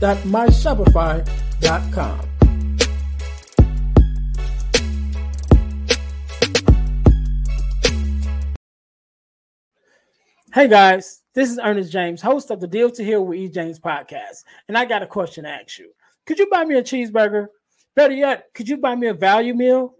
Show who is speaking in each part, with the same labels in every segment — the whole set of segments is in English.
Speaker 1: deal2healtees.myshopify.com. Hey guys, this is Earnest James, host of the Deal to Heal with E. James podcast, and I got a question to ask you. Could you buy me a cheeseburger? Better yet, could you buy me a value meal?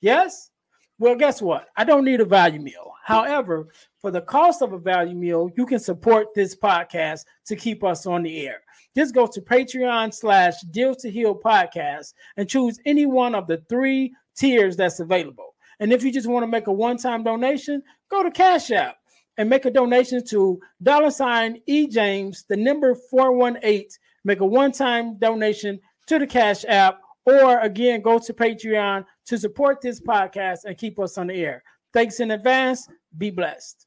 Speaker 1: Yes? Well, guess what? I don't need a value meal. However, for the cost of a value meal, you can support this podcast to keep us on the air. Just go to Patreon slash Deal to Heal podcast and choose any one of the three tiers that's available. And if you just want to make a one-time donation, go to Cash App and make a donation to dollar sign E James, the number 418. Make a one-time donation to the Cash App, or again, go to Patreon to support this podcast and keep us on the air. Thanks in advance. Be blessed.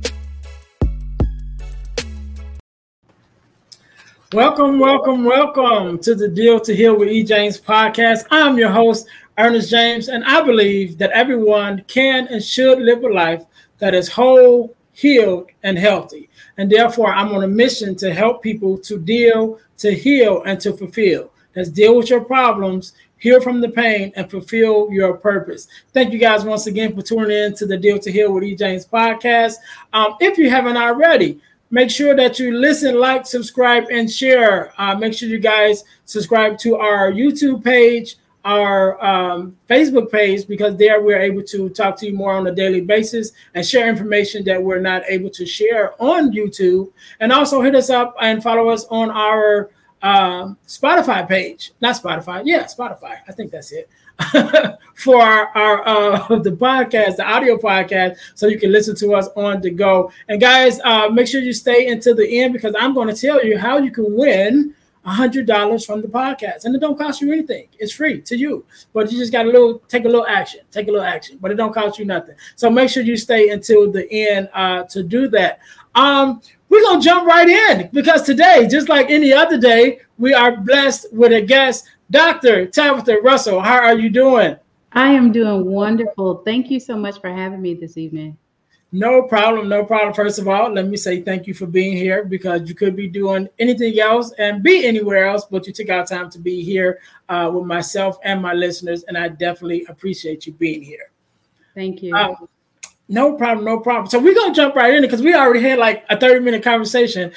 Speaker 1: Welcome, welcome, welcome to the Deal to Heal with E. James podcast. I'm your host, Earnest James, and I believe that everyone can and should live a life that is whole, healed, and healthy. And therefore, I'm on a mission to help people to deal, to heal, and to fulfill. Let's deal with your problems, heal from the pain, and fulfill your purpose. Thank you guys once again for tuning in to the Deal to Heal with E. James podcast. Um, if you haven't already, make sure that you listen, like, subscribe, and share. Uh, make sure you guys subscribe to our YouTube page, our um, Facebook page, because there we're able to talk to you more on a daily basis and share information that we're not able to share on YouTube. And also hit us up and follow us on our uh, Spotify page. Not Spotify, yeah, Spotify. I think that's it. for our, our uh, the podcast, the audio podcast, so you can listen to us on the go. And guys, uh, make sure you stay until the end because I'm going to tell you how you can win hundred dollars from the podcast, and it don't cost you anything. It's free to you, but you just got a little take a little action, take a little action, but it don't cost you nothing. So make sure you stay until the end uh, to do that. Um, we're gonna jump right in because today, just like any other day, we are blessed with a guest Dr. Tabatha Russell, how are you doing?
Speaker 2: I am doing wonderful. Thank you so much for having me this evening.
Speaker 1: No problem, no problem. First of all, let me say thank you for being here because you could be doing anything else and be anywhere else, but you took our time to be here uh, with myself and my listeners, and I definitely appreciate you being here.
Speaker 2: Thank you. Uh,
Speaker 1: no problem, no problem. So we're gonna jump right in because we already had like a 30 minute conversation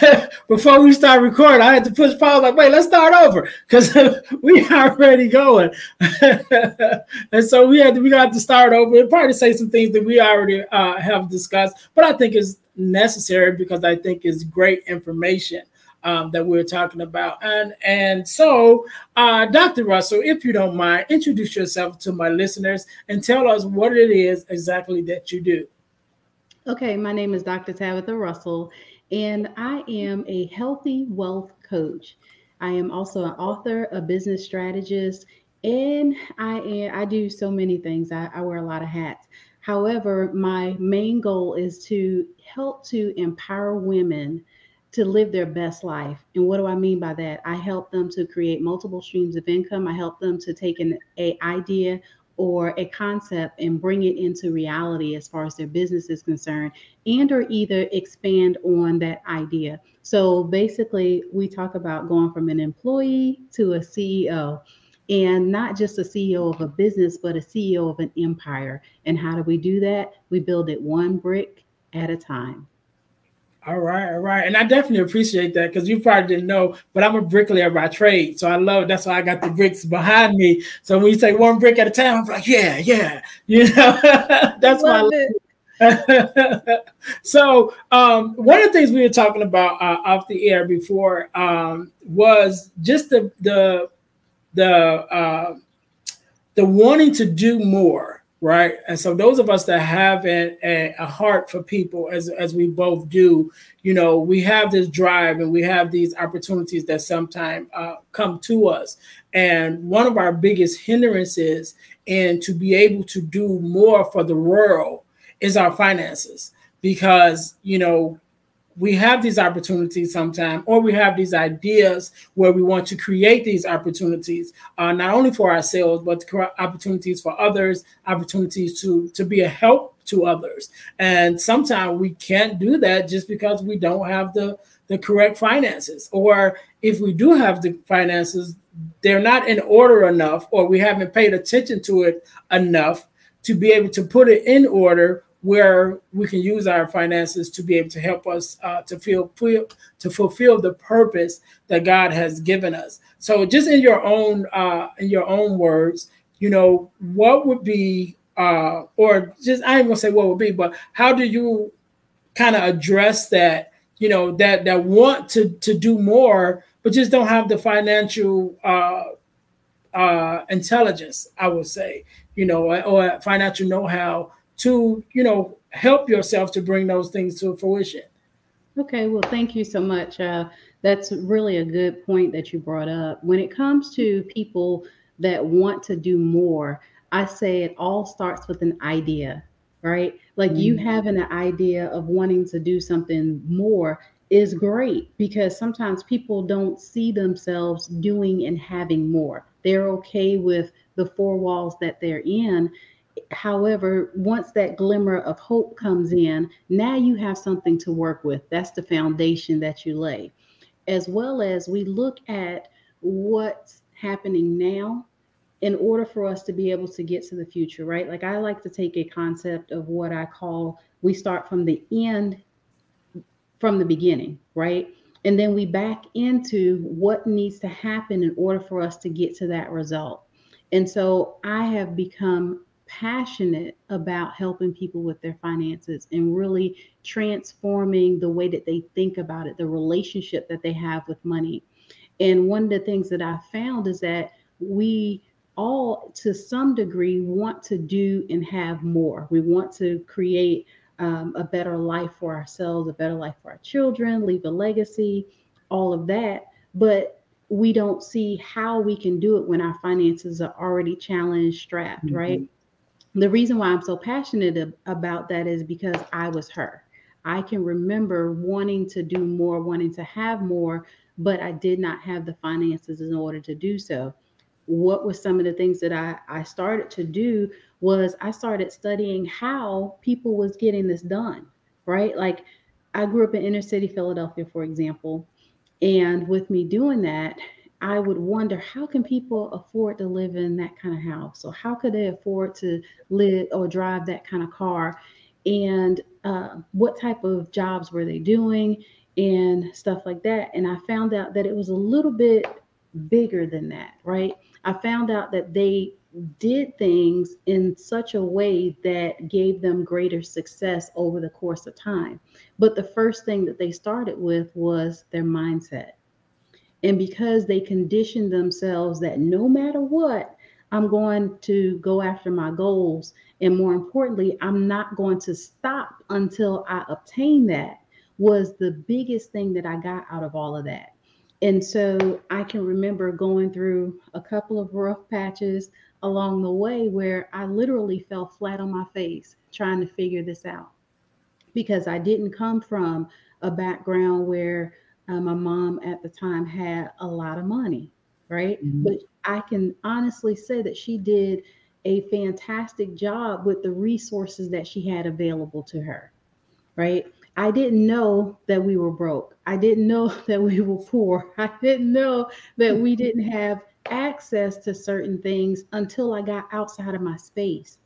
Speaker 1: before we start recording. I had to push pause, like, wait, let's start over because we already going. and so we had to, we got to start over and probably say some things that we already uh, have discussed, but I think is necessary because I think is great information um, that we're talking about. And and so, uh, Dr. Russell, if you don't mind, introduce yourself to my listeners and tell us what it is exactly that you do.
Speaker 2: Okay, my name is Dr. Tabatha Russell, and I am a healthy wealth coach. I am also an author, a business strategist, and I am, I do so many things. I, I wear a lot of hats. However, my main goal is to help to empower women to live their best life. And what do I mean by that? I help them to create multiple streams of income. I help them to take an a idea or a concept and bring it into reality as far as their business is concerned and or either expand on that idea so basically we talk about going from an employee to a ceo and not just a ceo of a business but a ceo of an empire and how do we do that we build it one brick at a time
Speaker 1: all right, all right. And I definitely appreciate that because you probably didn't know, but I'm a bricklayer by trade. So I love that's why I got the bricks behind me. So when you say one brick at a time, I'm like, yeah, yeah. You know, that's why so um, one of the things we were talking about uh, off the air before um, was just the the the uh, the wanting to do more right? And so those of us that have a, a, a, heart for people, as as we both do, you know, we have this drive and we have these opportunities that sometimes uh, come to us. And one of our biggest hindrances in to be able to do more for the world is our finances, because you know we have these opportunities sometimes, or we have these ideas where we want to create these opportunities, uh, not only for ourselves, but opportunities for others, opportunities to, to be a help to others. And sometimes we can't do that just because we don't have the, the correct finances. Or if we do have the finances, they're not in order enough, or we haven't paid attention to it enough to be able to put it in order where we can use our finances to be able to help us uh, to feel, to fulfill the purpose that God has given us. So, just in your own uh, in your own words, you know, what would be, uh, or just I ain't gonna say what would be, but how do you kind of address that? You know, that that want to to do more, but just don't have the financial uh, uh, intelligence. I would say, you know, or financial know-how to you know help yourself to bring those things to fruition.
Speaker 2: Okay well thank you so much. Uh, that's really a good point that you brought up. When it comes to people that want to do more i say it all starts with an idea right? Like mm-hmm. you having an idea of wanting to do something more is great because sometimes people don't see themselves doing and having more. They're okay with the four walls that they're in However, once that glimmer of hope comes in, now you have something to work with. That's the foundation that you lay. As well as we look at what's happening now in order for us to be able to get to the future, right? Like I like to take a concept of what I call we start from the end, from the beginning, right? And then we back into what needs to happen in order for us to get to that result. And so I have become passionate about helping people with their finances and really transforming the way that they think about it, the relationship that they have with money. And one of the things that I found is that we all, to some degree, want to do and have more. We want to create um, a better life for ourselves, a better life for our children, leave a legacy, all of that. But we don't see how we can do it when our finances are already challenged, strapped, mm-hmm. right? The reason why I'm so passionate about that is because I was her. I can remember wanting to do more, wanting to have more, but I did not have the finances in order to do so. What was some of the things that I, I started to do was I started studying how people was getting this done, right? Like I grew up in inner city Philadelphia, for example. And with me doing that, I would wonder how can people afford to live in that kind of house? Or how could they afford to live or drive that kind of car? And uh, what type of jobs were they doing and stuff like that? And I found out that it was a little bit bigger than that, right? I found out that they did things in such a way that gave them greater success over the course of time. But the first thing that they started with was their mindset and because they condition themselves that no matter what, I'm going to go after my goals. And more importantly, I'm not going to stop until I obtain that, was the biggest thing that I got out of all of that. And so I can remember going through a couple of rough patches along the way where I literally fell flat on my face trying to figure this out because I didn't come from a background where uh, my mom at the time had a lot of money, right? Mm-hmm. But I can honestly say that she did a fantastic job with the resources that she had available to her, right? I didn't know that we were broke. I didn't know that we were poor. I didn't know that we didn't have access to certain things until I got outside of my space.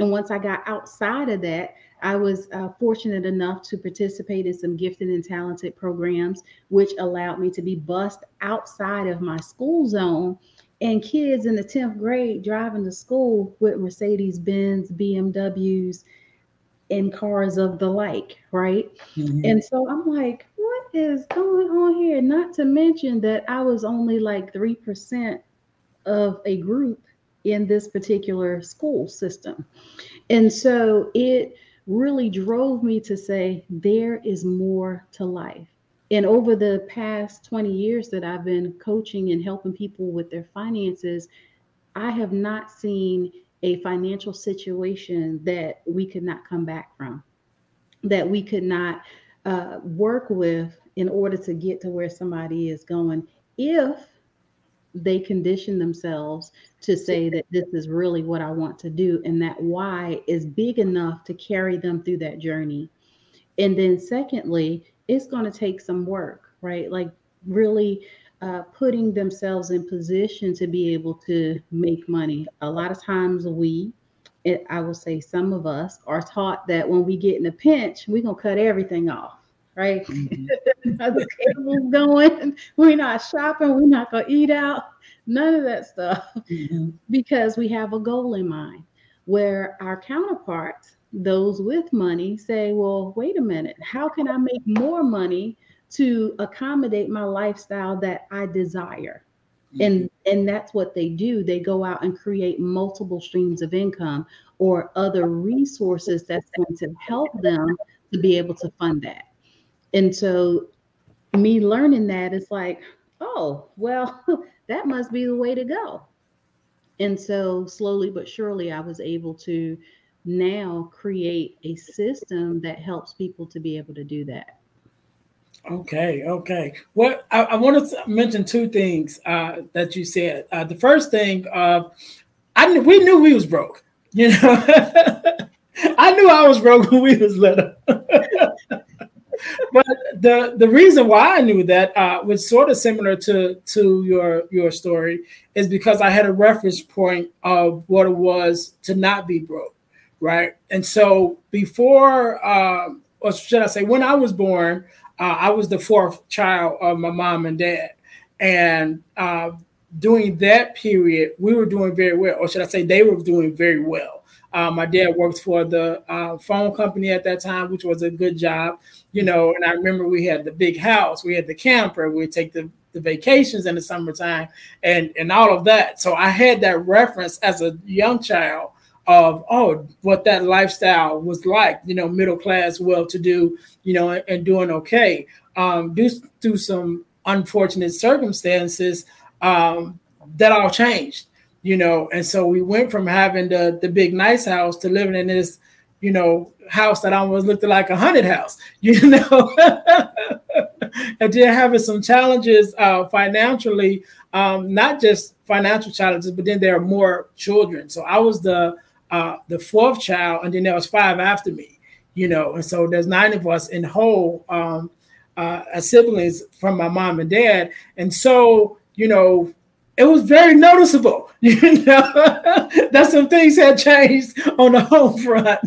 Speaker 2: And once I got outside of that, I was uh, fortunate enough to participate in some gifted and talented programs, which allowed me to be bussed outside of my school zone. And kids in the 10th grade driving to school with Mercedes Benz, BMWs, and cars of the like, right? Mm-hmm. And so I'm like, what is going on here? Not to mention that I was only like 3% of a group in this particular school system. And so it really drove me to say, there is more to life. And over the past 20 years that I've been coaching and helping people with their finances, I have not seen a financial situation that we could not come back from, that we could not uh, work with in order to get to where somebody is going if they condition themselves to say that this is really what I want to do, and that why is big enough to carry them through that journey. And then, secondly, it's going to take some work, right? Like, really uh, putting themselves in position to be able to make money. A lot of times, we, I will say, some of us are taught that when we get in a pinch, we're going to cut everything off right? Mm-hmm. the cable's going. We're not shopping. We're not gonna eat out. None of that stuff mm-hmm. because we have a goal in mind. Where our counterparts, those with money, say, "Well, wait a minute. How can I make more money to accommodate my lifestyle that I desire?" Mm-hmm. And and that's what they do. They go out and create multiple streams of income or other resources that's going to help them to be able to fund that. And so me learning that is like, oh, well, that must be the way to go. And so slowly but surely, I was able to now create a system that helps people to be able to do that.
Speaker 1: Okay, okay. Well, I, I want to mention two things uh, that you said. Uh, the first thing, uh, I knew, we knew we was broke. You know, I knew I was broke when we was little. the the reason why I knew that uh, was sort of similar to to your your story is because I had a reference point of what it was to not be broke, right? And so before, um, or should I say, when I was born, uh, I was the fourth child of my mom and dad, and uh, during that period, we were doing very well, or should I say, they were doing very well. Uh, my dad worked for the uh, phone company at that time, which was a good job, you know. And I remember we had the big house, we had the camper, we'd take the, the vacations in the summertime, and and all of that. So I had that reference as a young child of oh, what that lifestyle was like, you know, middle class, well to do, you know, and, and doing okay. Um, due to some unfortunate circumstances, um, that all changed you know and so we went from having the the big nice house to living in this you know house that almost looked like a haunted house you know? And then having some challenges uh, financially um, not just financial challenges but then there are more children. So i was the uh, the fourth child and then there was five after me you know? And so there's nine of us in whole um, uh, siblings from my mom and dad. And so you know it was very noticeable. You know, that some things had changed on the home front.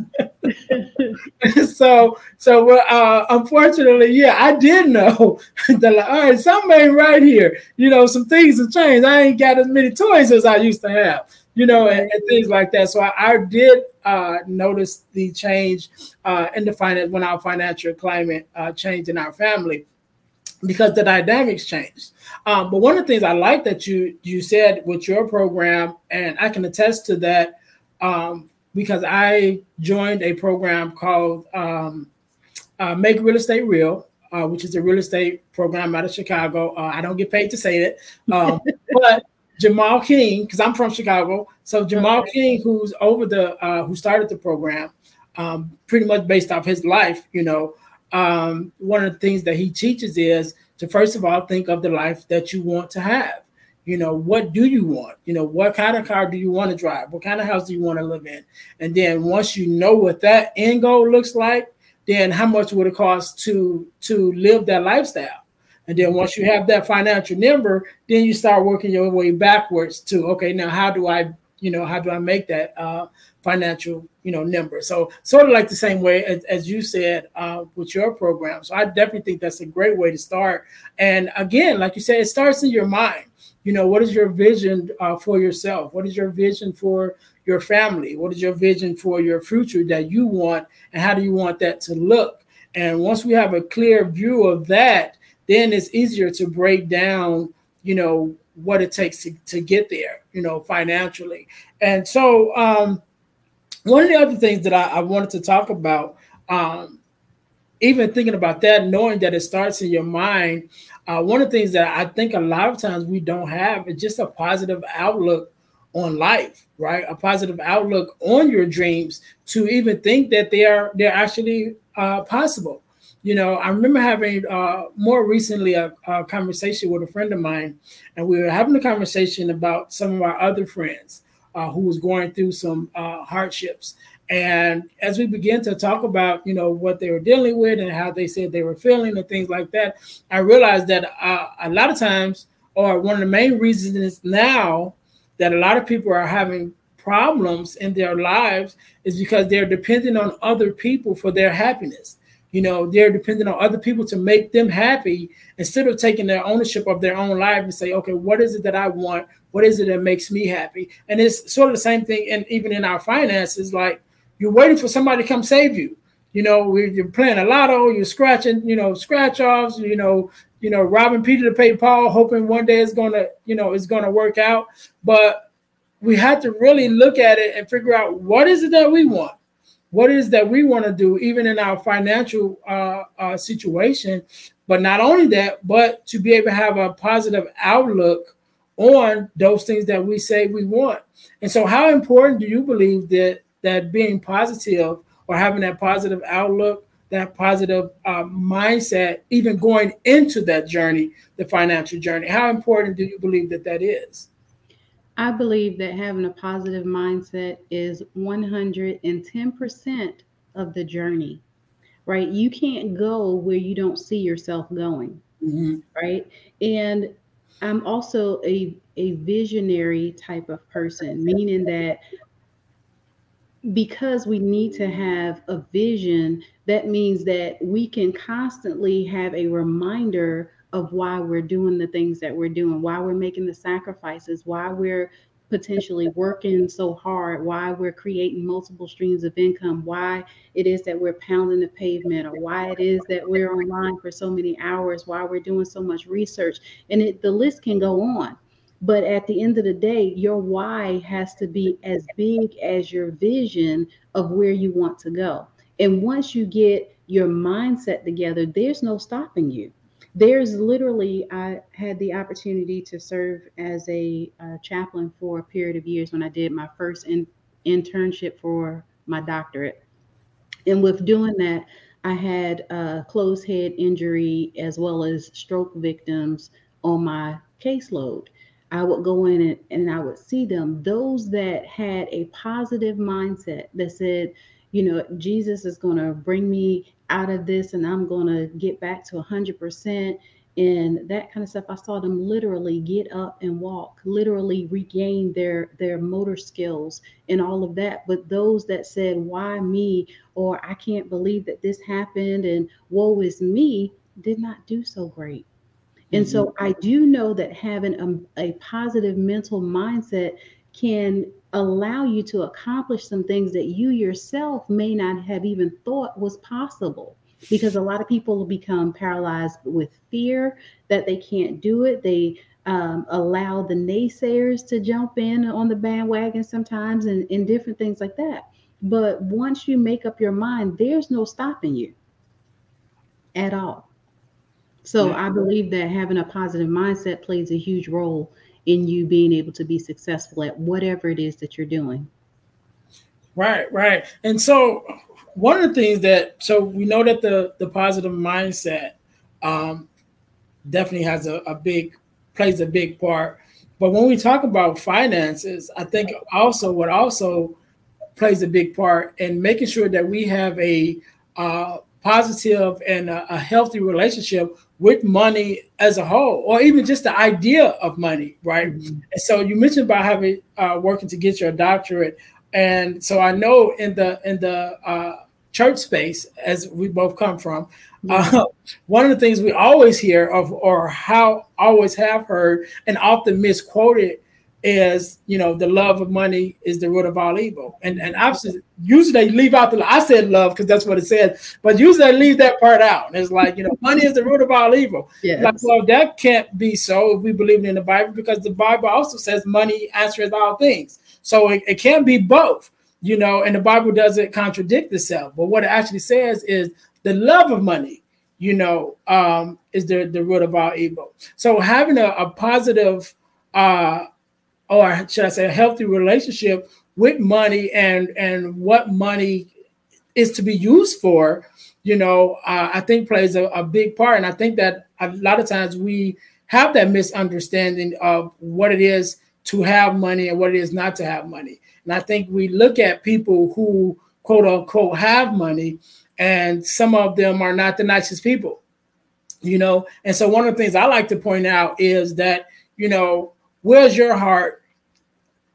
Speaker 1: so, so uh, unfortunately, yeah, I did know that. Like, all right, something ain't right here. You know, some things have changed. I ain't got as many toys as I used to have. You know, and, and things like that. So I, I did uh, notice the change uh, in the finance when our financial climate uh, changed in our family because the dynamics changed. Um, but one of the things I like that you you said with your program, and I can attest to that um, because I joined a program called um, uh, Make Real Estate Real, uh, which is a real estate program out of Chicago. Uh, I don't get paid to say it, um, but Jamal King, because I'm from Chicago, so Jamal King, who's over the uh, who started the program, um, pretty much based off his life, you know um, one of the things that he teaches is to first of all think of the life that you want to have. You know what do you want? You know what kind of car do you want to drive? What kind of house do you want to live in? And then once you know what that end goal looks like then how much would it cost to to live that lifestyle? And then once you have that financial number then you start working your way backwards to okay now how do i you know how do i make that uh, financial you know number so sort of like the same way as, as you said uh, with your program. So i definitely think that's a great way to start. And again like you said it starts in your mind. You know what is your vision uh, for yourself? What is your vision for your family? What is your vision for your future that you want? And how do you want that to look? And once we have a clear view of that then it's easier to break down you know what it takes to, to get there you know financially. And so um, one of the other things that I, I wanted to talk about um, even thinking about that knowing that it starts in your mind uh, one of the things that I think a lot of times we don't have is just a positive outlook on life, right? A positive outlook on your dreams to even think that they are they're actually uh, possible. You know, I remember having uh, more recently a, a, conversation with a friend of mine, and we were having a conversation about some of our other friends uh, who was going through some uh, hardships. And as we began to talk about, you know, what they were dealing with and how they said they were feeling and things like that, I realized that uh, a lot of times, or one of the main reasons now that a lot of people are having problems in their lives is because they're dependent on other people for their happiness. You know, they're dependent on other people to make them happy instead of taking their ownership of their own life and say, okay, what is it that I want? What is it that makes me happy? And it's sort of the same thing, and even in our finances, like you're waiting for somebody to come save you. You know, you're playing a lotto, you're scratching, you know, scratch offs, you know, you know, robbing Peter to pay Paul, hoping one day it's gonna, you know, it's gonna work out. But we have to really look at it and figure out what is it that we want what is that we want to do even in our financial uh, uh, situation but not only that but to be able to have a positive outlook on those things that we say we want and so how important do you believe that that being positive or having that positive outlook, that positive uh, mindset, even going into that journey, the financial journey. How important do you believe that that is?
Speaker 2: I believe that having a positive mindset is 110% of the journey, right? You can't go where you don't see yourself going, mm-hmm. right? And I'm also a, a visionary type of person, meaning that because we need to have a vision, that means that we can constantly have a reminder of why we're doing the things that we're doing, why we're making the sacrifices, why we're potentially working so hard, why we're creating multiple streams of income, why it is that we're pounding the pavement, or why it is that we're online for so many hours, why we're doing so much research. And it, the list can go on. But at the end of the day, your why has to be as big as your vision of where you want to go. And once you get your mindset together, there's no stopping you. There's literally, I had the opportunity to serve as a, a chaplain for a period of years when I did my first in, internship for my doctorate. And with doing that, I had a closed head injury as well as stroke victims on my caseload. I would go in and, and I would see them, those that had a positive mindset that said, you know, Jesus is going to bring me out of this and I'm going to get back to 100% and that kind of stuff. I saw them literally get up and walk literally regain their their motor skills and all of that. But those that said why me? or i can't believe that this happened and woe is me did not do so great. And so mm-hmm. I do know that having a, a, positive mental mindset can allow you to accomplish some things that you yourself may not have even thought was possible. Because a lot of people become paralyzed with fear that they can't do it. They um, allow the naysayers to jump in on the bandwagon sometimes and, and different things like that. But once you make up your mind, there's no stopping you at all. So yeah. I believe that having a positive mindset plays a huge role in you being able to be successful at whatever it is that you're doing.
Speaker 1: Right, right. And so one of the things that so we know that the the positive mindset um, definitely has a, a big plays a big part. But when we talk about finances, I think also what also plays a big part in making sure that we have a uh, positive and a, a, healthy relationship with money as a whole, or even just the idea of money, right? Mm-hmm. And so you mentioned about having uh, working to get your doctorate, and so I know in the in the uh, church space, as we both come from, uh, one of the things we always hear of, or how always have heard, and often misquoted, is you know the love of money is the root of all evil, and and obviously usually they leave out the I said love because that's what it says, but usually they leave that part out. And it's like you know money is the root of all evil. Yeah. Like well that can't be so if we believe in the Bible because the Bible also says money answers all things, so it, it can't be both you know, and the Bible doesn't contradict itself. But what it actually says is the love of money, you know, um, is the, the root of all evil. So having a, a positive, uh, or should I say, a healthy relationship with money and and what money is to be used for, you know, uh, I think plays a, a big part. And I think that a lot of times we have that misunderstanding of what it is to have money and what it is not to have money. And I think we look at people who quote unquote have money, and some of them are not the nicest people, you know. And so one of the things I like to point out is that, you know, where's your heart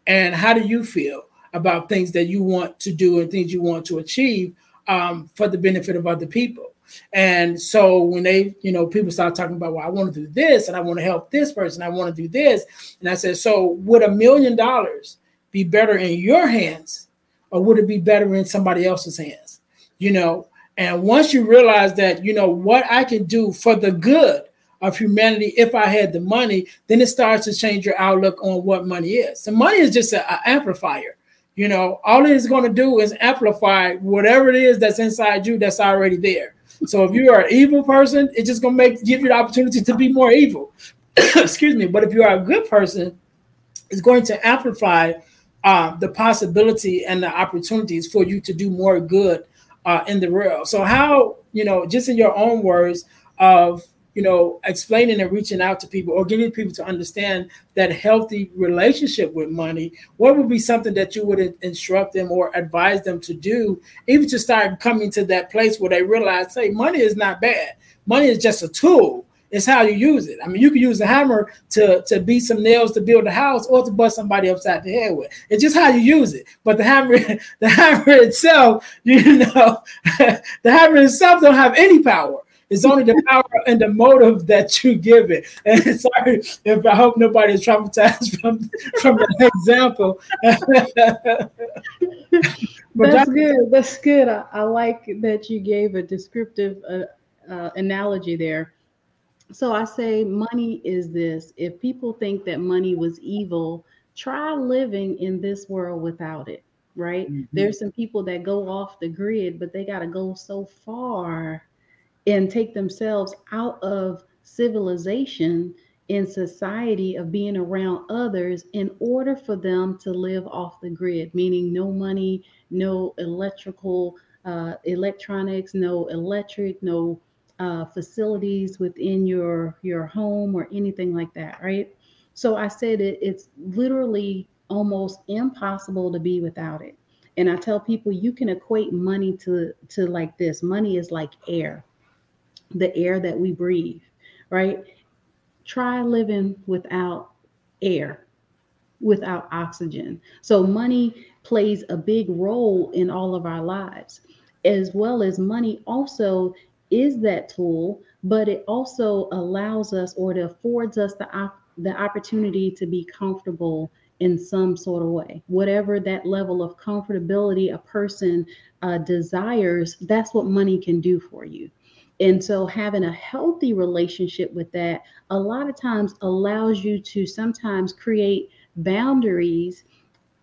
Speaker 1: and how do you feel about things that you want to do and things you want to achieve um, for the benefit of other people? And so when they, you know, people start talking about, well, I want to do this and I want to help this person, I want to do this. And I said, so would a million dollars be better in your hands or would it be better in somebody else's hands? You know, and once you realize that, you know, what I can do for the good of humanity if I had the money, then it starts to change your outlook on what money is. So money is just an amplifier. You know, all it is going to do is amplify whatever it is that's inside you that's already there. So if you are an evil person, it's just going to make give you the opportunity to be more evil. Excuse me. But if you are a good person, it's going to amplify uh, the possibility and the opportunities for you to do more good uh, in the world. So, how you know, just in your own words of you know, explaining and reaching out to people or getting people to understand that healthy relationship with money, what would be something that you would instruct them or advise them to do, even to start coming to that place where they realize, hey, money is not bad. Money is just a tool. It's how you use it. I mean, you can use a hammer to to beat some nails to build a house or to bust somebody upside the head with. It's just how you use it. But the hammer, the hammer itself, you know, the hammer itself don't have any power. It's only the power and the motive that you give it. And sorry if I hope nobody is traumatized from from the example.
Speaker 2: That's good. That's good. I, I, like that you gave a descriptive uh, uh, analogy there so I say money is this. If people think that money was evil, try living in this world without it, right? Mm-hmm. There's some people that go off the grid, but they got to go so far and take themselves out of civilization in society of being around others in order for them to live off the grid, meaning no money, no electrical, uh, electronics, no electric, no uh, facilities within your your home or anything like that, right? So I said it, it's literally almost impossible to be without it. And I tell people you can equate money to to like this. Money is like air, the air that we breathe, right? Try living without air, without oxygen. So money plays a big role in all of our lives as well as money also is that tool, but it also allows us or it affords us the, op- the opportunity to be comfortable in some sort of way. Whatever that level of comfortability a person uh, desires, that's what money can do for you. And so, having a healthy relationship with that a lot of times allows you to sometimes create boundaries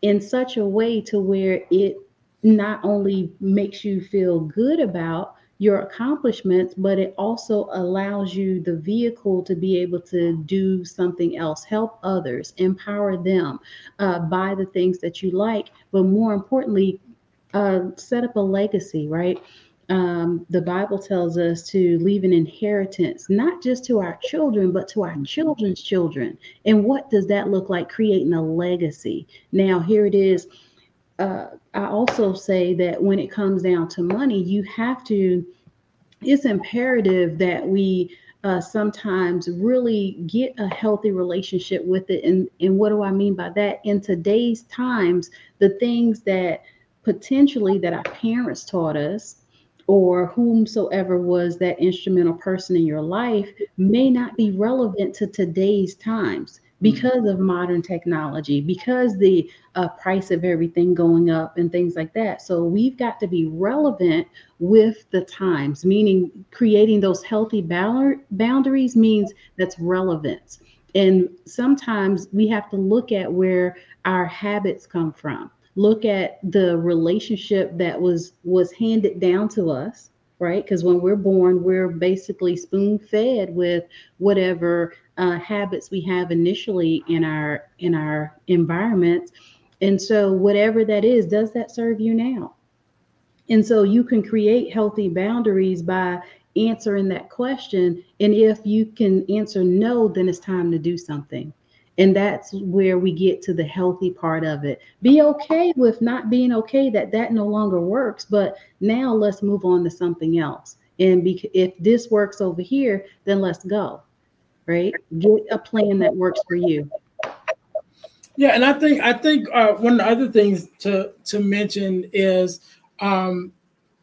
Speaker 2: in such a way to where it not only makes you feel good about, your accomplishments, but it also allows you the vehicle to be able to do something else, help others, empower them, uh, buy the things that you like, but more importantly, uh, set up a legacy, right? Um, the Bible tells us to leave an inheritance, not just to our children, but to our children's children. And what does that look like? Creating a legacy. Now, here it is. Uh, I also say that when it comes down to money, you have to, it's imperative that we uh, sometimes really get a healthy relationship with it. And, and what do I mean by that? In today's times, the things that potentially that our parents taught us or whomsoever was that instrumental person in your life may not be relevant to today's times because of modern technology because the uh, price of everything going up and things like that. So we've got to be relevant with the times meaning creating those healthy boundaries means that's relevance. And sometimes we have to look at where our habits come from look at the relationship that was was handed down to us right? Because when we're born we're basically spoon fed with whatever uh, habits we have initially in our in our environment and so whatever that is does that serve you now? And so you can create healthy boundaries by answering that question. And if you can answer no then it's time to do something and that's where we get to the healthy part of it. Be okay with not being okay that that no longer works, but now let's move on to something else. And if this works over here, then let's go. Right? Get a plan that works for you.
Speaker 1: Yeah, and I think I think uh, one of the other things to to mention is um,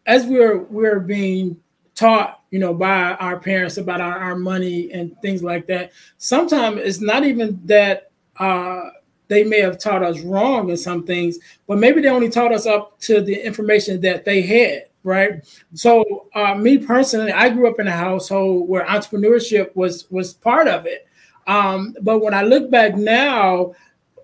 Speaker 1: as we're we're being taught you know, by our parents about our, our money and things like that. Sometimes it's not even that uh, they may have taught us wrong in some things, but maybe they only taught us up to the information that they had, right? So, uh, me personally, I grew up in a household where entrepreneurship was was part of it. Um, but when I look back now,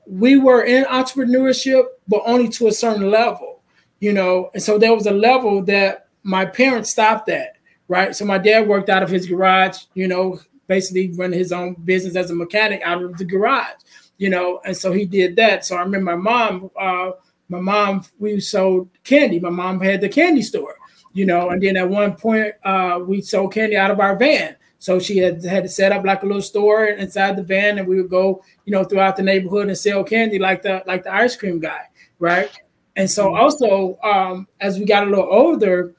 Speaker 1: we were in entrepreneurship, but only to a certain level, you know. And so there was a level that my parents stopped at right? So my dad worked out of his garage, you know, basically running his own business as a mechanic out of the garage, you know, and so he did that. So I remember my mom, uh, my mom, we sold candy. My mom had the candy store, you know, and then at one point uh, we sold candy out of our van. So she had had to set up like a little store inside the van, and we would go, you know, throughout the neighborhood and sell candy like the like the ice cream guy, right? And so mm-hmm. also um, as we got a little older,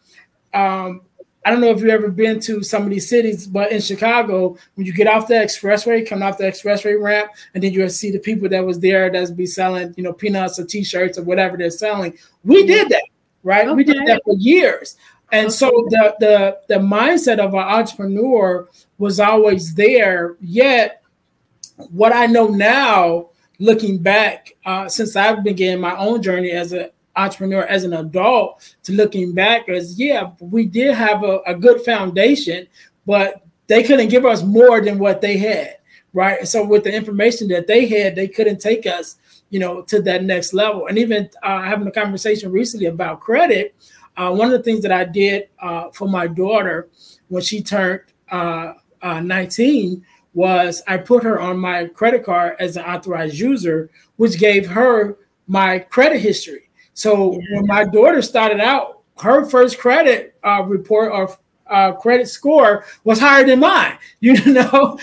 Speaker 1: um, I don't know if you've ever been to some of these cities, but in Chicago, when you get off the expressway, come off the expressway ramp, and then you'll see the people that was there that's be selling, you know, peanuts or t-shirts or whatever they're selling. We did that, right? Okay. We did that for years. And okay. so the the the mindset of an entrepreneur was always there. Yet, what I know now, looking back, uh, since I've been getting my own journey as a entrepreneur as an adult to looking back as yeah we did have a, a good foundation but they couldn't give us more than what they had right? So with the information that they had they couldn't take us you know to that next level. And even uh, having a conversation recently about credit uh, one of the things that i did uh, for my daughter when she turned uh, uh, 19 was i put her on my credit card as an authorized user which gave her my credit history so yeah. when my daughter started out, her first credit uh, report or uh, credit score was higher than mine, you know.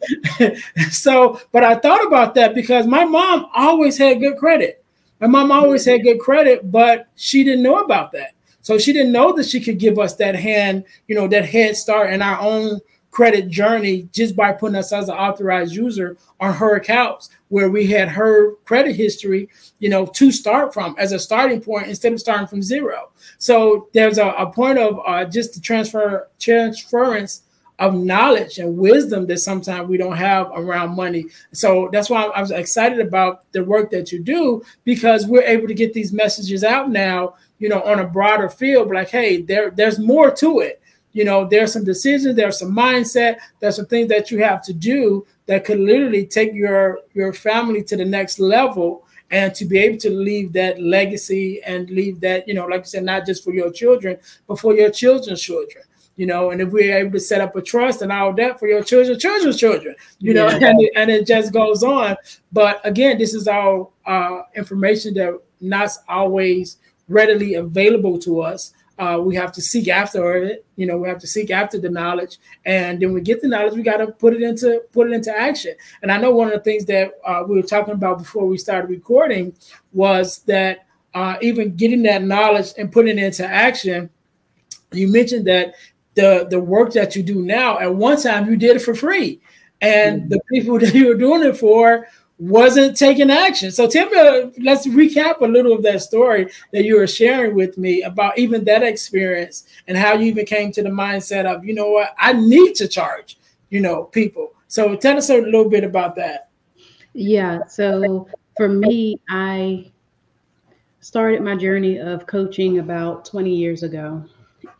Speaker 1: so, but I thought about that because my mom always had good credit. My mom always had good credit, but she didn't know about that. So she didn't know that she could give us that hand, you know, that head start in our own credit journey just by putting us as an authorized user on her accounts where we had her credit history, you know, to start from as a starting point instead of starting from zero. So there's a, a point of uh, just the transfer transference of knowledge and wisdom that sometimes we don't have around money. So that's why I was excited about the work that you do because we're able to get these messages out now, you know, on a broader field. Like, hey, there, there's more to it you know there's some decisions there's some mindset there's some things that you have to do that could literally take your your family to the next level and to be able to leave that legacy and leave that you know like I said not just for your children but for your children's children you know. And if we're able to set up a trust and all that for your children children's children you yeah. know and it, and it just goes on. But again this is all uh, information that not always readily available to us uh, we have to seek after it. You know, we have to seek after the knowledge, and then we get the knowledge. We got to put it into put it into action. And I know one of the things that uh, we were talking about before we started recording was that uh, even getting that knowledge and putting it into action. You mentioned that the the work that you do now. At one time, you did it for free, and mm-hmm. the people that you were doing it for wasn't taking action. So tell me, uh, let's recap a little of that story that you were sharing with me about even that experience and how you even came to the mindset of, you know what, I need to charge, you know, people. So tell us a little bit about that.
Speaker 2: Yeah. So for me, I started my journey of coaching about 20 years ago.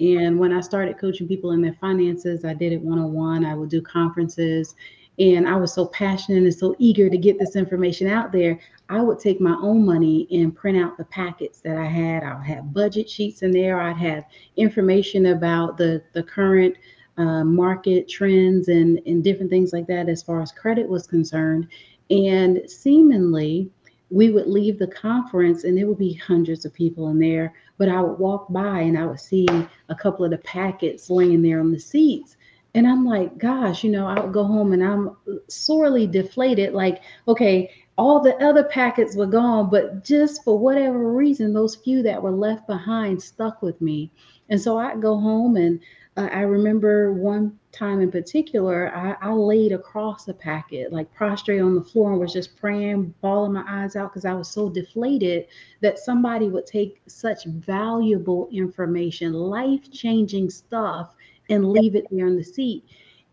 Speaker 2: And when I started coaching people in their finances, I did it one on one. I would do conferences and I was so passionate and so eager to get this information out there, I would take my own money and print out the packets that I had. I would have budget sheets in there. I'd have information about the the current uh, market trends and and different things like that as far as credit was concerned. And seemingly, we would leave the conference and there would be hundreds of people in there, but I would walk by and I would see a couple of the packets laying there on the seats. And I'm like, gosh, you know, I would go home and I'm sorely deflated. Like, okay, all the other packets were gone, but just for whatever reason, those few that were left behind stuck with me. And so I go home and uh, I remember one time in particular, I, I, laid across a packet, like prostrate on the floor, and was just praying, bawling my eyes out because I was so deflated that somebody would take such valuable information, life changing stuff, and leave it there in the seat.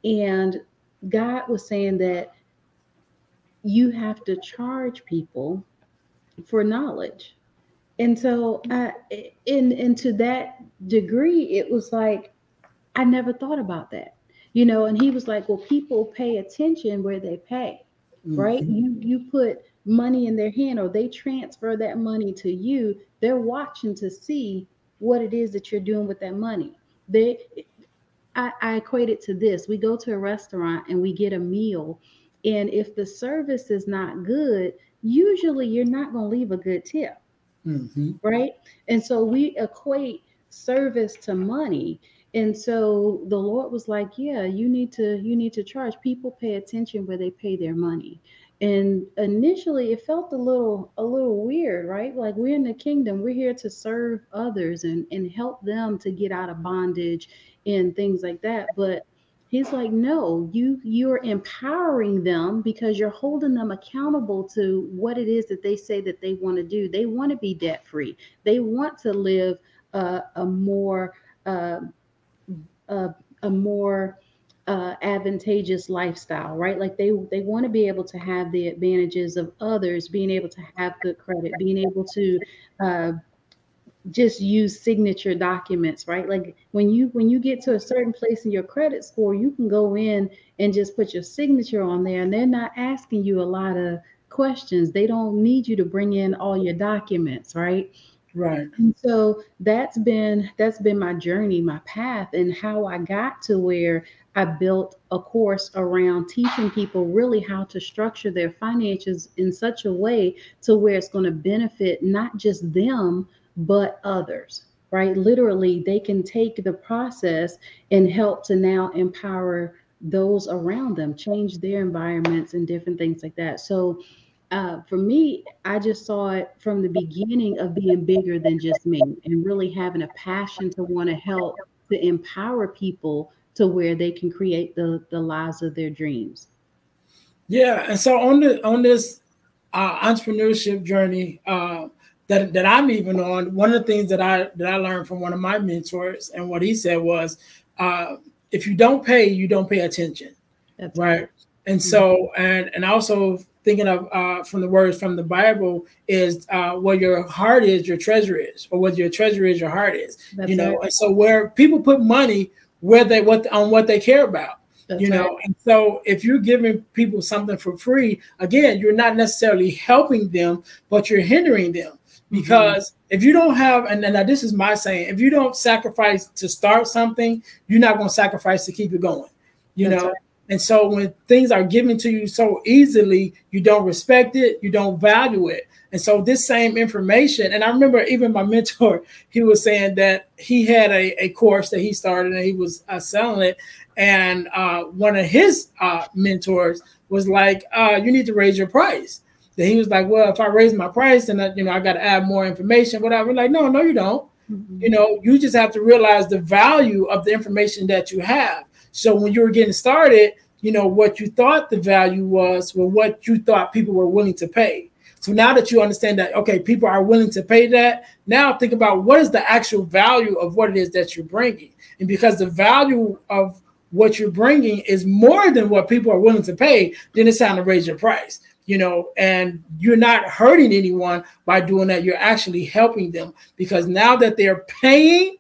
Speaker 2: And God was saying that you have to charge people for knowledge. And so, uh, in, in to that degree, it was like, I never thought about that, you know. And he was like, "Well, people pay attention where they pay, mm-hmm. right? You you put money in their hand, or they transfer that money to you. They're watching to see what it is that you're doing with that money. They I, I equate it to this. We go to a restaurant and we get a meal and if the service is not good usually you're not going to leave a good tip mm-hmm. right? And so we equate service to money. And so the lord was like yeah you need to you need to charge. People pay attention where they pay their money. And initially it felt a little a little weird right? Like we're in the kingdom. We're here to serve others and and help them to get out of bondage and things like that. But he's like no you you're empowering them because you're holding them accountable to what it is that they say that they want to do. They want to be debt free they want to live uh, a more uh, a, a more uh, advantageous lifestyle, right? Like they they want to be able to have the advantages of others, being able to have good credit, being able to uh, just use signature documents right? Like when you when you get to a certain place in your credit score you can go in and just put your signature on there and they're not asking you a lot of questions. They don't need you to bring in all your documents right?
Speaker 1: Right.
Speaker 2: And so that's been that's been my journey my path and how i got to where i built a course around teaching people really how to structure their finances in such a way to where it's going to benefit not just them but others, right? Literally, they can take the process and help to now empower those around them, change their environments and different things like that. So, uh, for me, I just saw it from the beginning of being bigger than just me and really having a passion to want to help to empower people to where they can create the, the lives of their dreams.
Speaker 1: Yeah. And so on the on this uh, entrepreneurship journey, uh, that that I'm even on, one of the things that I that I learned from one of my mentors and what he said was, uh, if you don't pay, you don't pay attention, That's right? right. And mm-hmm. so and and also thinking of uh, from the words from the Bible is uh, where your heart is, your treasure is, or what your treasure is, your heart is. That's you know, right. and so where people put money where they what on what they care about. That's you know, right. and so if you're giving people something for free, again, you're not necessarily helping them, but you're hindering them. Because if you don't have and, and this is my saying if you don't sacrifice to start something you're not going to sacrifice to keep it going you That's know right. And so when things are given to you so easily, you don't respect it, you don't value it. And so this same information, and I remember even my mentor, he was saying that he had a, a course that he started and he was uh, selling it. And uh, one of his uh, mentors was like, uh, you need to raise your price. Then he was like, well, if I raise my price, then you know I got to add more information, whatever. Like, no, no, you don't. Mm-hmm. You know, you just have to realize the value of the information that you have. So when you were getting started, you know what you thought the value was, or what you thought people were willing to pay. So now that you understand that, okay, people are willing to pay that, now think about what is the actual value of what it is that you're bringing. And because the value of what you're bringing is more than what people are willing to pay, then it's time to raise your price you know, and you're not hurting anyone by doing that. You're actually helping them because now that they're paying,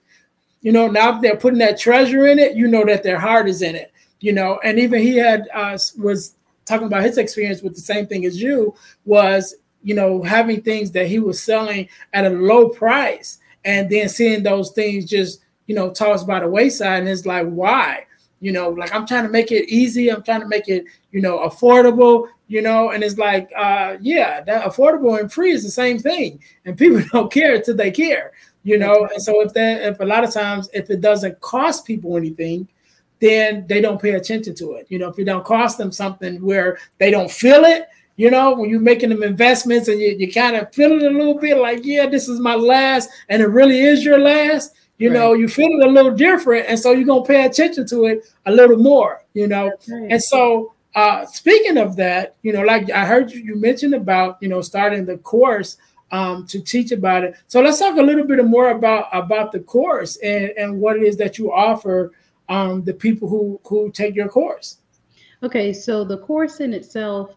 Speaker 1: you know, now that they're putting that treasure in it, you know that their heart is in it, you know. And even he had uh, was talking about his experience with the same thing as you was, you know, having things that he was selling at a low price and then seeing those things just, you know, tossed by the wayside. And it's like, why? You know, like I'm trying to make it easy. I'm trying to make it, you know, affordable you know, and it's like, uh, yeah, that affordable and free is the same thing, and people don't care until they care, you know. And so if that, if a lot of times, if it doesn't cost people anything, then they don't pay attention to it. You know, if it don't cost them something where they don't feel it, you know, when you're making them investments and you, you kind of feel it a little bit like, yeah, this is my last, and it really is your last, you right. know, you feel it a little different. And so you're going to pay attention to it a little more, you know. Right. And so uh, speaking of that, you know, like I heard you, you mentioned about, you know, starting the course um, to teach about it. So let's talk a little bit more about about the course and, and what it is that you offer um, the people who who take your course.
Speaker 2: Okay, so the course in itself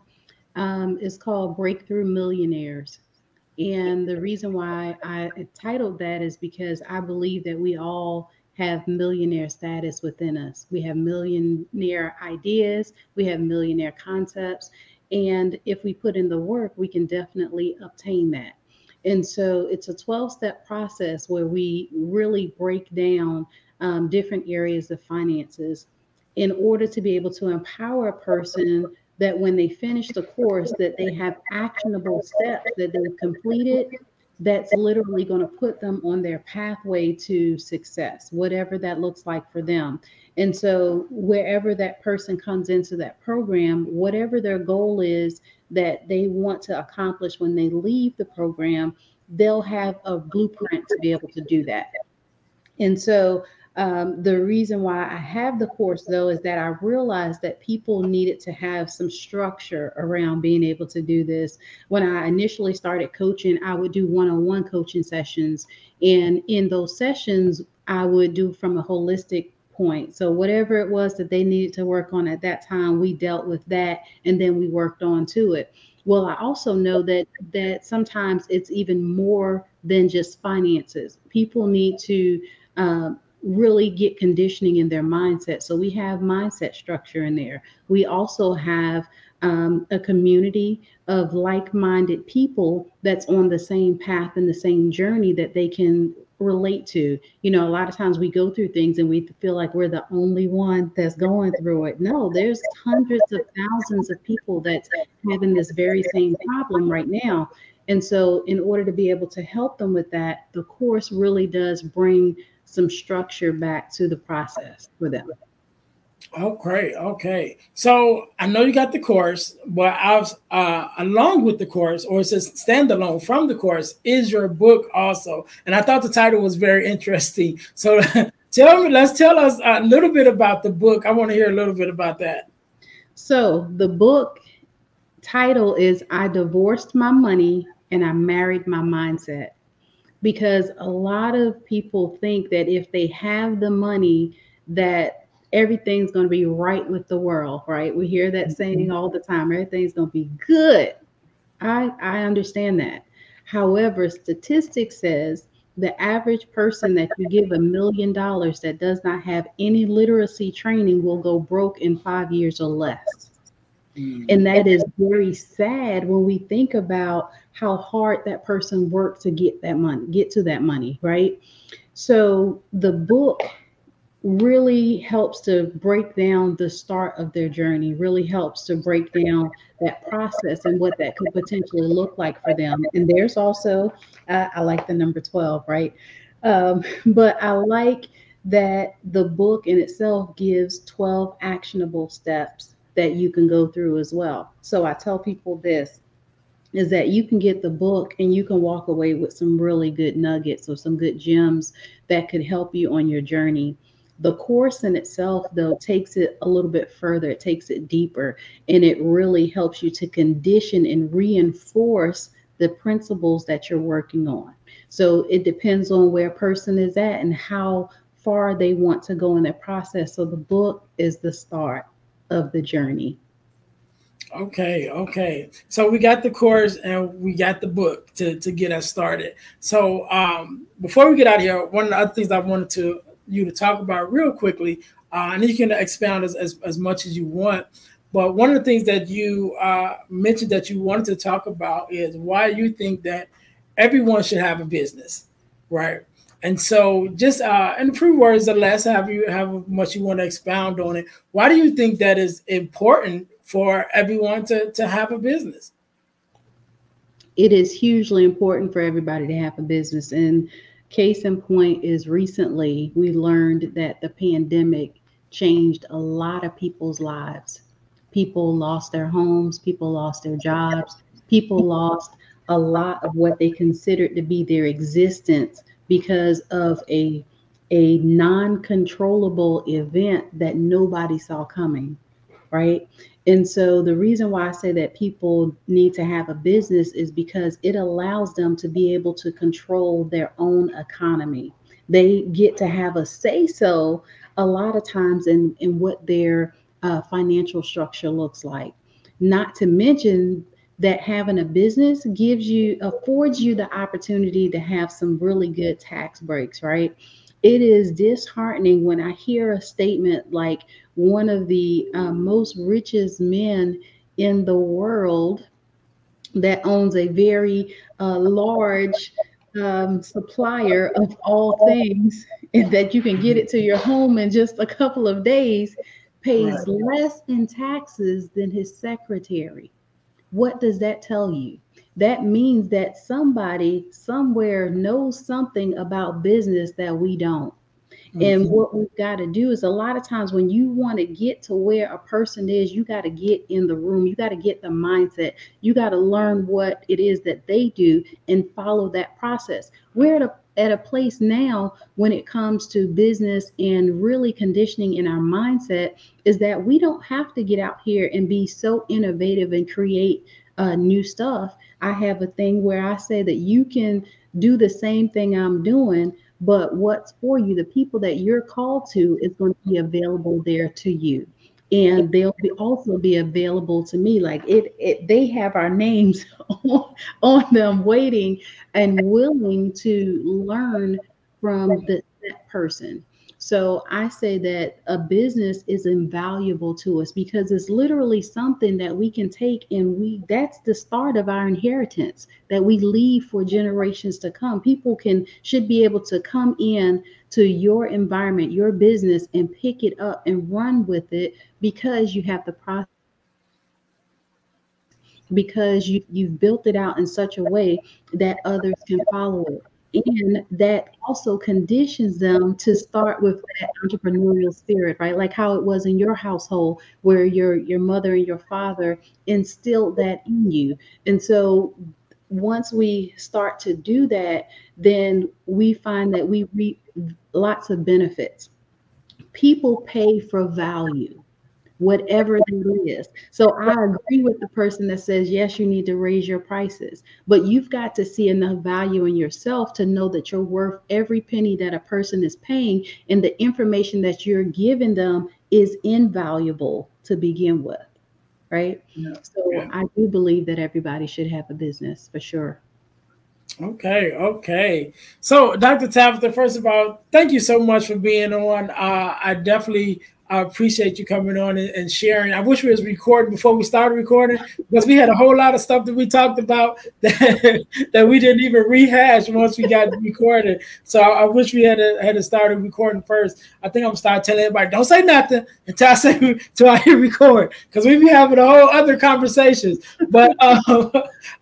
Speaker 2: um, is called Breakthrough Millionaires. And the reason why I titled that is because I believe that we all have millionaire status within us. We have millionaire ideas, we have millionaire concepts. And if we put in the work, we can definitely obtain that. And so it's a 12 step process where we really break down um, different areas of finances in order to be able to empower a person that when they finish the course that they have actionable steps that they've completed that's literally going to put them on their pathway to success, whatever that looks like for them. And so, wherever that person comes into that program, whatever their goal is that they want to accomplish when they leave the program, they'll have a blueprint to be able to do that. And so, um, the reason why I have the course, though, is that I realized that people needed to have some structure around being able to do this. When I initially started coaching, I would do one on one coaching sessions. And in those sessions, I would do from a holistic point. So, whatever it was that they needed to work on at that time, we dealt with that and then we worked on to it. Well, I also know that that sometimes it's even more than just finances. People need to um, really get conditioning in their mindset. So we have mindset structure in there. We also have um, a community of like minded people that's on the same path and the same journey that they can relate to. You know, a lot of times we go through things and we feel like we're the only one that's going through it. No, there's hundreds of thousands of people that's having this very same problem right now. And so, in order to be able to help them with that, the course really does bring some structure back to the process for them.
Speaker 1: Oh, great. Okay. So I know you got the course, but I was uh, along with the course, or it says standalone from the course, is your book also. And I thought the title was very interesting. So tell me, let's tell us a little bit about the book. I want to hear a little bit about that.
Speaker 2: So the book title is I Divorced My Money and I Married My Mindset because a lot of people think that if they have the money that everything's going to be right with the world right? We hear that saying mm-hmm. all the time everything's going to be good. I i understand that. However statistics says the average person that you give a million dollars that does not have any literacy training will go broke in 5 years or less Mm. And that is very sad when we think about how hard that person worked to get that money, get to that money, right? So the book really helps to break down the start of their journey, really helps to break down that process and what that could potentially look like for them. And there's also, uh, I like the number 12, right? Um, but I like that the book in itself gives 12 actionable steps that you can go through as well. So I tell people this is that you can get the book and you can walk away with some really good nuggets or some good gems that could help you on your journey. The course in itself, though, takes it a little bit further, it takes it deeper, and it really helps you to condition and reinforce the principles that you're working on. So it depends on where a person is at and how far they want to go in that process. So the book is the start of the journey.
Speaker 1: Okay, okay. So we got the course and we got the book to, to get us started. So um, before we get out of here, one of the other things I wanted to you to talk about real quickly, uh, and you can expound as, as, as much as you want. But one of the things that you uh, mentioned that you wanted to talk about is why you think that everyone should have a business, right? And so, just uh, in a few words or less, have you have much you want to expound on it? Why do you think that is important for everyone to to have a business?
Speaker 2: It is hugely important for everybody to have a business, and case in point is recently we learned that the pandemic changed a lot of people's lives. People lost their homes, people lost their jobs, people lost a lot of what they considered to be their existence because of a a non-controllable event that nobody saw coming right? And so the reason why i say that people need to have a business is because it allows them to be able to control their own economy. They get to have a say so a lot of times in in what their uh, financial structure looks like. Not to mention that having a business gives you affords you the opportunity to have some really good tax breaks, right? It is disheartening when I hear a statement like one of the uh, most richest men in the world that owns a very uh, large um, supplier of all things, and that you can get it to your home in just a couple of days, pays less in taxes than his secretary. What does that tell you? That means that somebody somewhere knows something about business that we don't. Mm-hmm. And what we've got to do is a lot of times when you want to get to where a person is, you got to get in the room, you got to get the mindset, you got to learn what it is that they do and follow that process. We're at a at a place now when it comes to business and really conditioning in our mindset is that we don't have to get out here and be so innovative and create uh, new stuff. I have a thing where I say that you can do the same thing I'm doing, but what's for you, the people that you're called to, is going to be available there to you and they'll be also be available to me like it, it they have our names on, on them waiting and willing to learn from the, that person so I say that a business is invaluable to us because it's literally something that we can take and we that's the start of our inheritance that we leave for generations to come. People can should be able to come in to your environment, your business and pick it up and run with it because you have the process because you, you've built it out in such a way that others can follow it and that also conditions them to start with that entrepreneurial spirit right? Like how it was in your household where your your mother and your father instilled that in you. And so once we start to do that then we find that we reap lots of benefits. People pay for value whatever that is. So I agree with the person that says, yes, you need to raise your prices, but you've got to see enough value in yourself to know that you're worth every penny that a person is paying, and the information that you're giving them is invaluable to begin with. Right. Yeah. So yeah. I do believe that everybody should have a business for sure.
Speaker 1: Okay, okay. So, Dr. Tabatha, first of all, thank you so much for being on. Uh, I definitely I appreciate you coming on and, sharing. I wish we was recording before we started recording because we had a whole lot of stuff that we talked about that, that we didn't even rehash once we got recorded. So I, wish we had to, had to start recording first. I think I'm start telling everybody don't say nothing until I say until I hear record because we be having a whole other conversations. But um,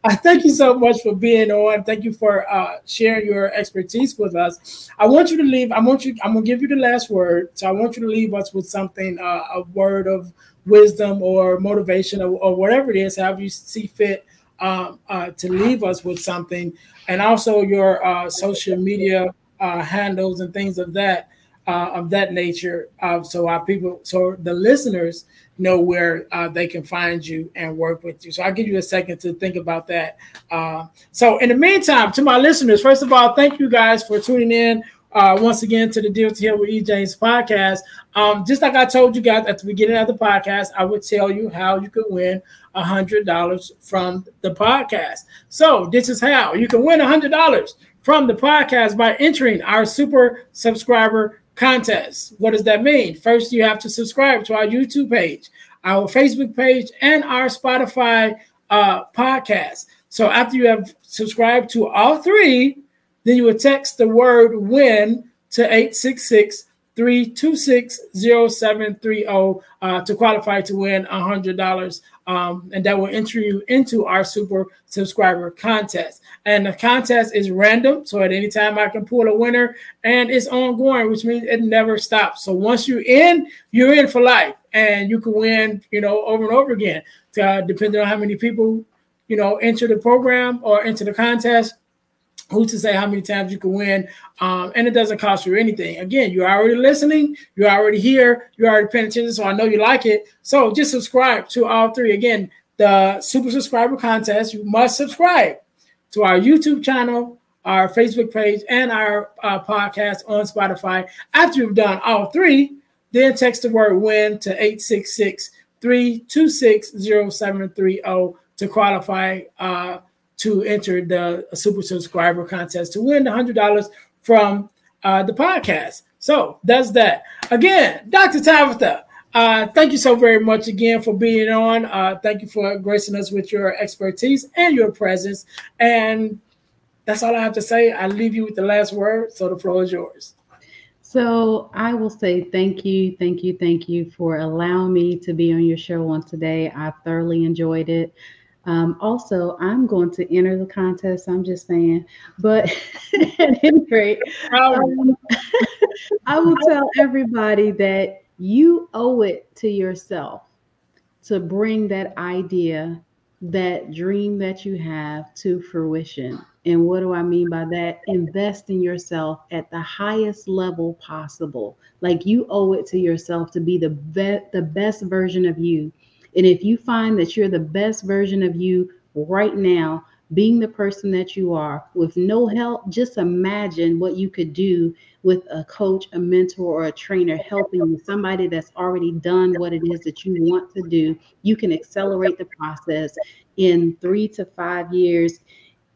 Speaker 1: I thank you so much for being on. Thank you for uh, sharing your expertise with us. I want you to leave. I want you. I'm gonna give you the last word. So I want you to leave us with something, uh, a word of wisdom or motivation or, or, whatever it is, however you see fit um, uh, to leave us with something, and also your uh, social media uh, handles and things of that uh, of that nature, uh, so our people, so the listeners know where uh, they can find you and work with you. So I'll give you a second to think about that. so in the meantime, to my listeners, first of all, thank you guys for tuning in uh, once again to the Deal to Heal with E. James podcast. Um, just like I told you guys at the beginning of the podcast, I would tell you how you can win a hundred dollars from the podcast. So this is how you can win a hundred dollars from the podcast by entering our super subscriber contest. What does that mean? First, you have to subscribe to our YouTube page, our Facebook page, and our Spotify uh, podcast. So after you have subscribed to all three, then you will text the word win to 866 326 0730 uh, to qualify to win $100. Um, and that will enter you into our super subscriber contest. And the contest is random. So at any time, I can pull a winner and it's ongoing, which means it never stops. So once you're in, you're in for life and you can win, you know, over and over again, uh, depending on how many people, you know, enter the program or enter the contest who's to say how many times you can win? Um, and it doesn't cost you anything. Again you're already listening. You're already here. You're already paying attention so i know you like it. So just subscribe to all three. Again the super subscriber contest you must subscribe to our youtube channel our facebook page and our uh, podcast on spotify. After you've done all three then text the word win to 866 326 0730 to qualify uh, to enter the super subscriber contest to win the hundred dollars from uh, the podcast. So that's that. Again, Dr. Tabatha, uh, thank you so very much again for being on. Uh, thank you for gracing us with your expertise and your presence. And that's all I have to say. I leave you with the last word. So the floor is yours.
Speaker 2: So I will say thank you, thank you, thank you for allowing me to be on your show on today. I thoroughly enjoyed it. Um, also, I'm going to enter the contest. I'm just saying, but at any rate, um, I will tell everybody that you owe it to yourself to bring that idea, that dream that you have to fruition. And what do I mean by that? Invest in yourself at the highest level possible. Like you owe it to yourself to be the be- the best version of you and if you find that you're the best version of you right now, being the person that you are with no help, just imagine what you could do with a coach, a mentor, or a trainer helping you, somebody that's already done what it is that you want to do. You can accelerate the process in three to five years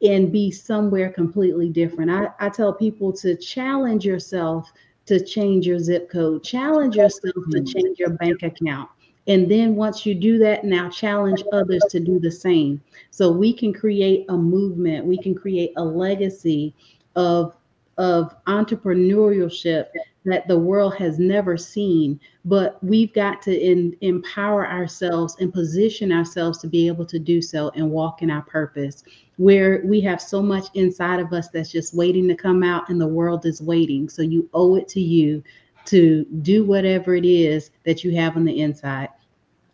Speaker 2: and be somewhere completely different. I, I tell people to challenge yourself to change your zip code, challenge yourself to hmm. change your bank account and then once you do that, now challenge others to do the same. So we can create a movement, we can create a legacy of of entrepreneurship that the world has never seen. But we've got to in, empower ourselves and position ourselves to be able to do so and walk in our purpose. Where we have so much inside of us that's just waiting to come out and the world is waiting. So you owe it to you to do whatever it is that you have on the inside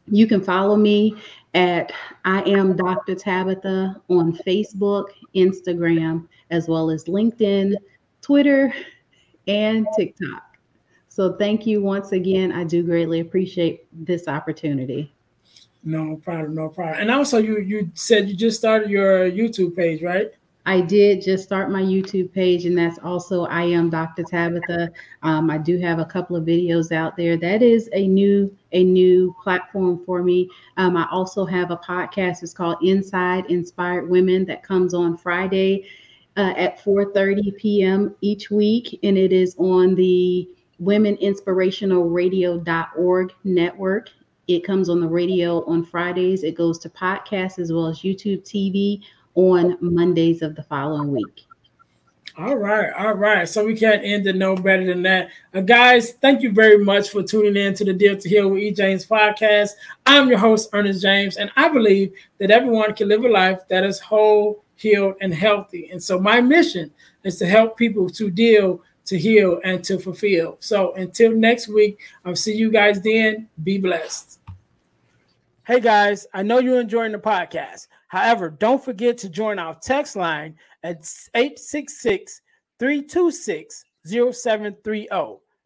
Speaker 2: you can follow me at I am Dr. Tabatha on Facebook, Instagram, as well as LinkedIn, Twitter, and TikTok. So thank you once again. I do greatly appreciate this opportunity.
Speaker 1: No problem, no problem. And also you you said you just started your YouTube page, right?
Speaker 2: I did just start my YouTube page, and that's also I am Dr. Tabatha. Um, I do have a couple of videos out there. That is a new a new platform for me. Um, I also have a podcast. It's called Inside Inspired Women that comes on Friday uh, at 4:30 p.m. each week, and it is on the womeninspirationalradio.org network. It comes on the radio on Fridays. It goes to podcasts as well as YouTube TV on Mondays of the following week.
Speaker 1: All right, all right. So we can't end it no better than that. Uh, guys, thank you very much for tuning in to the Deal to Heal with E. James podcast. I'm your host, Earnest James, and I believe that everyone can live a life that is whole, healed, and healthy. And so my mission is to help people to deal, to heal, and to fulfill. So until next week, I'll see you guys then. Be blessed. Hey guys, I know you're enjoying the podcast. However, don't forget to join our text line at 866 326 0730.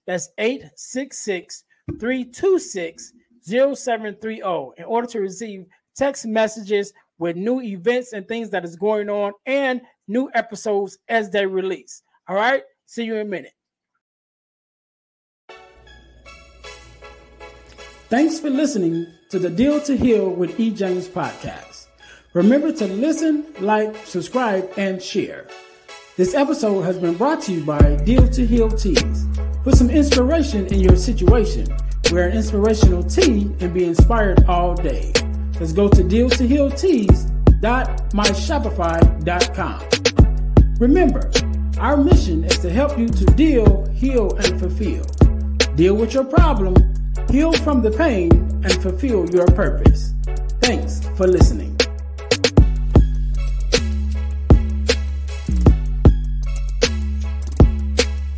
Speaker 1: That's 866 326 0730 in order to receive text messages with new events and things that is going on and new episodes as they release. All right, see you in a minute. Thanks for listening to the Deal to Heal with E. James podcast. Remember to listen, like, subscribe, and share. This episode has been brought to you by Deal to Heal Teas. Put some inspiration in your situation. Wear an inspirational tee and be inspired all day. Let's go to deal to heal teas.myshopify.com. Remember, our mission is to help you to deal, heal, and fulfill. Deal with your problem heal from the pain, and fulfill your purpose. Thanks for listening.